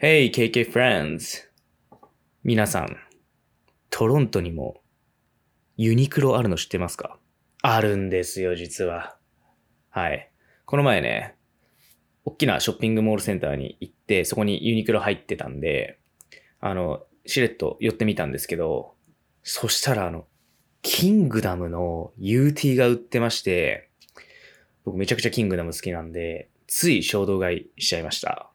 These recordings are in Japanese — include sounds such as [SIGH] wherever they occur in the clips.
Hey, KK friends! 皆さん、トロントにもユニクロあるの知ってますか？あるんですよ、実は。はい。この前ね、大きなショッピングモールセンターに行って、そこにユニクロ入ってたんで、あの、しれっと寄ってみたんですけど、そしたらあの、キングダムの UT が売ってまして、僕めちゃくちゃキングダム好きなんで、つい衝動買いしちゃいました。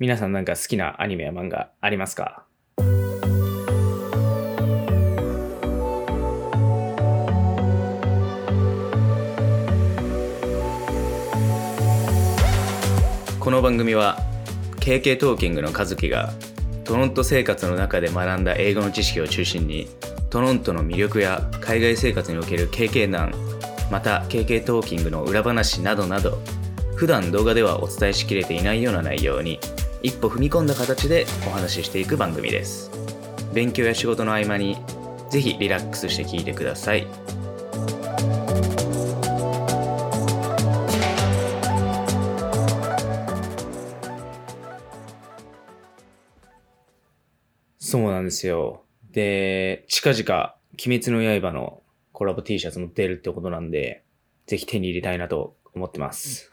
皆さんなんか好きなアニメや漫画ありますか？この番組は KK トーキングの和樹がトロント生活の中で学んだ英語の知識を中心にトロントの魅力や海外生活における KK 談また KK トーキングの裏話などなど普段動画ではお伝えしきれていないような内容に一歩踏み込んだ形でお話ししていく番組です勉強や仕事の合間にぜひリラックスして聞いてくださいそうなんですよ。で、近々、鬼滅の刃のコラボ T シャツも出るってことなんで、ぜひ手に入れたいなと思ってます。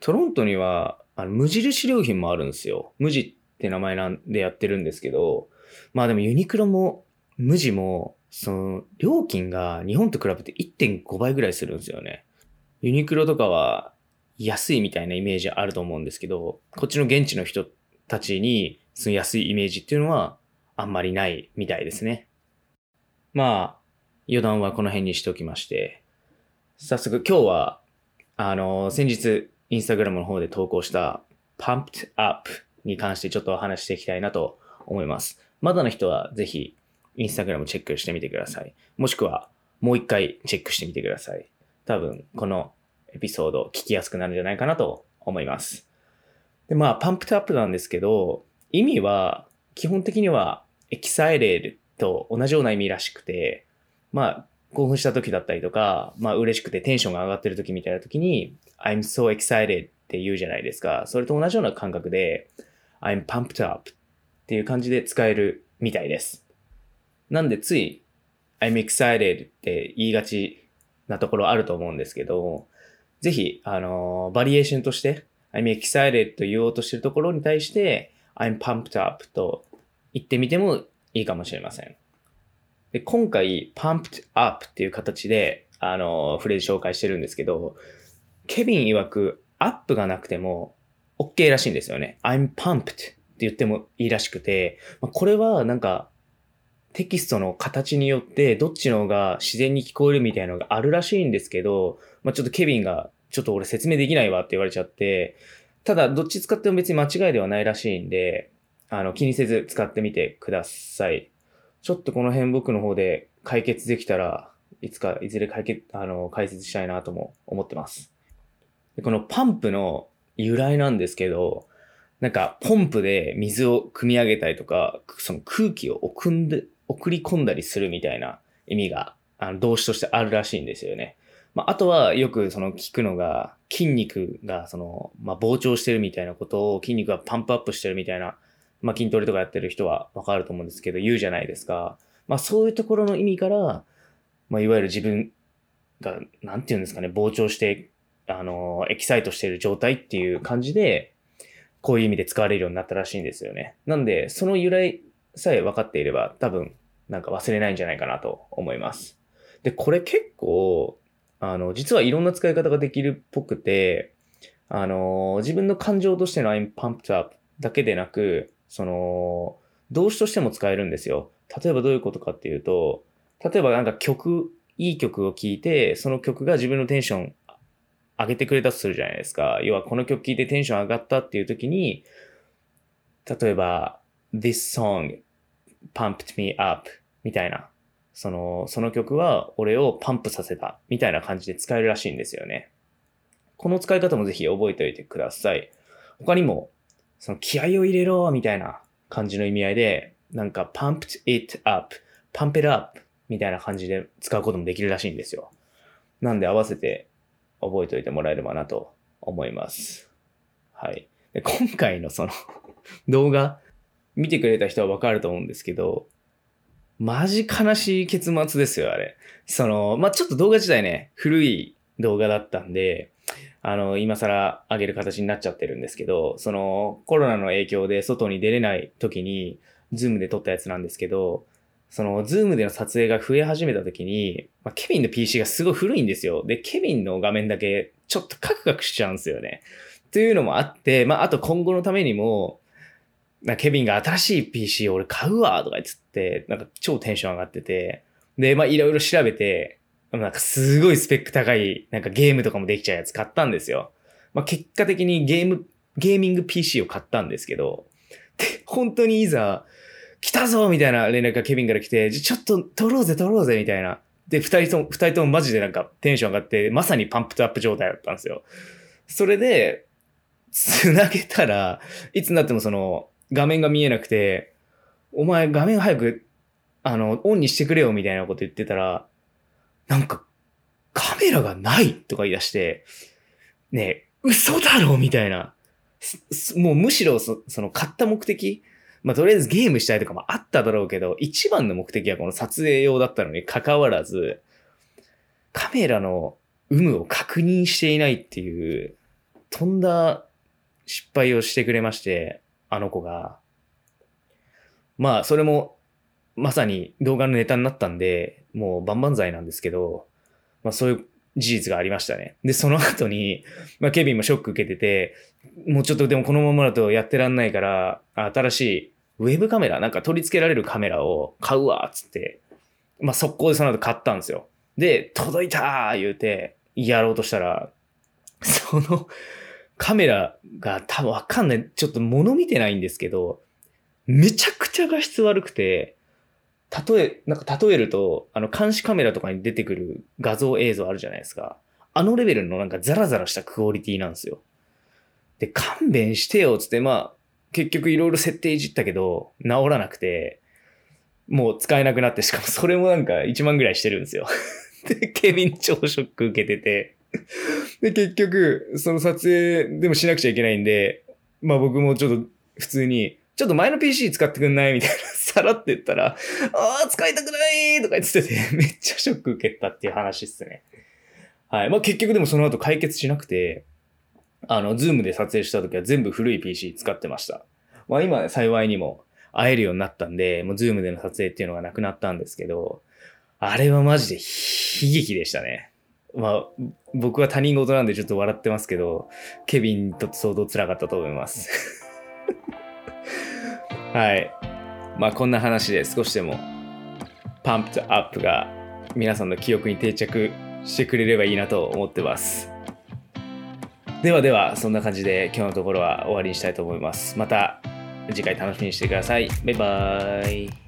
トロントには、あの、無印良品もあるんですよ。無地って名前なんでやってるんですけど、まあでもユニクロも、無地も、その、料金が日本と比べて1.5倍ぐらいするんですよね。ユニクロとかは安いみたいなイメージあると思うんですけど、こっちの現地の人たちに、その安いイメージっていうのはあんまりないみたいですね。まあ、余談はこの辺にしておきまして、早速今日は、あの、先日、インスタグラムの方で投稿した Pumped Up に関してちょっとお話していきたいなと思います。まだの人はぜひ、インスタグラムチェックしてみてください。もしくは、もう一回チェックしてみてください。多分、このエピソード聞きやすくなるんじゃないかなと思います。で、まあ、パンプトアップなんですけど、意味は、基本的には、excited と同じような意味らしくて、まあ、興奮した時だったりとか、まあ、嬉しくてテンションが上がってる時みたいな時に、I'm so excited って言うじゃないですか。それと同じような感覚で、I'm pumped up っていう感じで使えるみたいです。なんで、つい、I'm excited って言いがちなところあると思うんですけど、ぜひ、あの、バリエーションとして、I'm excited と言おうとしてるところに対して、I'm pumped up と言ってみてもいいかもしれません。で今回、pumped up っていう形で、あの、フレーズ紹介してるんですけど、ケビン曰く、アップがなくても OK らしいんですよね。I'm pumped って言ってもいいらしくて、まこれはなんか、テキストの形によってどっちの方が自然に聞こえるみたいなのがあるらしいんですけど、まあ、ちょっとケビンがちょっと俺説明できないわって言われちゃって、ただどっち使っても別に間違いではないらしいんで、あの気にせず使ってみてください。ちょっとこの辺僕の方で解決できたらいつかいずれ解決、あの解説したいなとも思ってます。このパンプの由来なんですけど、なんかポンプで水を汲み上げたりとか、その空気を送んで、送り込んだりするみたいな意味が、あの動詞としてあるらしいんですよね。まあ、あとはよくその聞くのが、筋肉がその、まあ、膨張してるみたいなことを、筋肉がパンプアップしてるみたいな、まあ、筋トレとかやってる人はわかると思うんですけど、言うじゃないですか。まあ、そういうところの意味から、まあ、いわゆる自分が、なんていうんですかね、膨張して、あの、エキサイトしてる状態っていう感じで、こういう意味で使われるようになったらしいんですよね。なんで、その由来さえ分かっていれば、多分、なんか忘れないんじゃないかなと思います。で、これ結構、あの、実はいろんな使い方ができるっぽくて、あの、自分の感情としての I'm pumped up だけでなく、その、動詞としても使えるんですよ。例えばどういうことかっていうと、例えばなんか曲、いい曲を聴いて、その曲が自分のテンション上げてくれたとするじゃないですか。要はこの曲聴いてテンション上がったっていう時に、例えば、This song pumped me up みたいな。その、その曲は俺をパンプさせたみたいな感じで使えるらしいんですよね。この使い方もぜひ覚えておいてください。他にも、その気合を入れろみたいな感じの意味合いで、なんか pumped it up, pump it up みたいな感じで使うこともできるらしいんですよ。なんで合わせて覚えておいてもらえればなと思います。はい。で今回のその [LAUGHS] 動画見てくれた人はわかると思うんですけど、マジ悲しい結末ですよ、あれ。その、まあ、ちょっと動画自体ね、古い動画だったんで、あの、今更上げる形になっちゃってるんですけど、その、コロナの影響で外に出れない時に、ズームで撮ったやつなんですけど、その、ズームでの撮影が増え始めた時に、まあ、ケビンの PC がすごい古いんですよ。で、ケビンの画面だけちょっとカクカクしちゃうんですよね。というのもあって、まあ、あと今後のためにも、なケビンが新しい PC 俺買うわとか言って、なんか超テンション上がってて、で、まあいろいろ調べて、なんかすごいスペック高い、なんかゲームとかもできちゃうやつ買ったんですよ。まあ結果的にゲーム、ゲーミング PC を買ったんですけど、で、本当にいざ、来たぞみたいな連絡がケビンから来て、ちょっと撮ろうぜ撮ろうぜみたいな。で、二人とも、二人ともマジでなんかテンション上がって、まさにパンプトアップ状態だったんですよ。それで、つなげたら、いつになってもその、画面が見えなくて、お前画面早く、あの、オンにしてくれよみたいなこと言ってたら、なんか、カメラがないとか言い出して、ねえ、嘘だろみたいな。もうむしろそその買った目的、まあとりあえずゲームしたいとかもあっただろうけど、一番の目的はこの撮影用だったのに関わらず、カメラの有無を確認していないっていう、とんだ失敗をしてくれまして、あの子が。まあ、それも、まさに動画のネタになったんで、もう万々歳なんですけど、まあそういう事実がありましたね。で、その後に、まあケビンもショック受けてて、もうちょっとでもこのままだとやってらんないから、新しいウェブカメラ、なんか取り付けられるカメラを買うわ、つって、まあ速攻でその後買ったんですよ。で、届いたー言うて、やろうとしたら、そのカメラが多分わかんない。ちょっと物見てないんですけど、めちゃくちゃ画質悪くて、例え、なんか例えると、あの監視カメラとかに出てくる画像映像あるじゃないですか。あのレベルのなんかザラザラしたクオリティなんですよ。で、勘弁してよ、つって、まあ、結局いろいろ設定いじったけど、治らなくて、もう使えなくなって、しかもそれもなんか1万ぐらいしてるんですよ。[LAUGHS] で、ケビン超ショック受けてて、で、結局、その撮影でもしなくちゃいけないんで、まあ僕もちょっと普通に、ちょっと前の PC 使ってくんない？みたいな、さらって言ったら、ああ、使いたくないとか言ってて、めっちゃショック受けたっていう話っすね。はい。まあ結局でもその後解決しなくて、あの、ズームで撮影した時は全部古い PC 使ってました。まあ今、ね、幸いにも会えるようになったんで、もうズームでの撮影っていうのがなくなったんですけど、あれはマジで悲劇でしたね。まあ、僕は他人事なんでちょっと笑ってますけど、ケビン相当辛かったと思います。[LAUGHS] はい。まあ、こんな話で少しでも、 pumped up が皆さんの記憶に定着してくれればいいなと思ってます。ではでは、そんな感じで今日のところは終わりにしたいと思います。また次回楽しみにしてください。バイバーイ。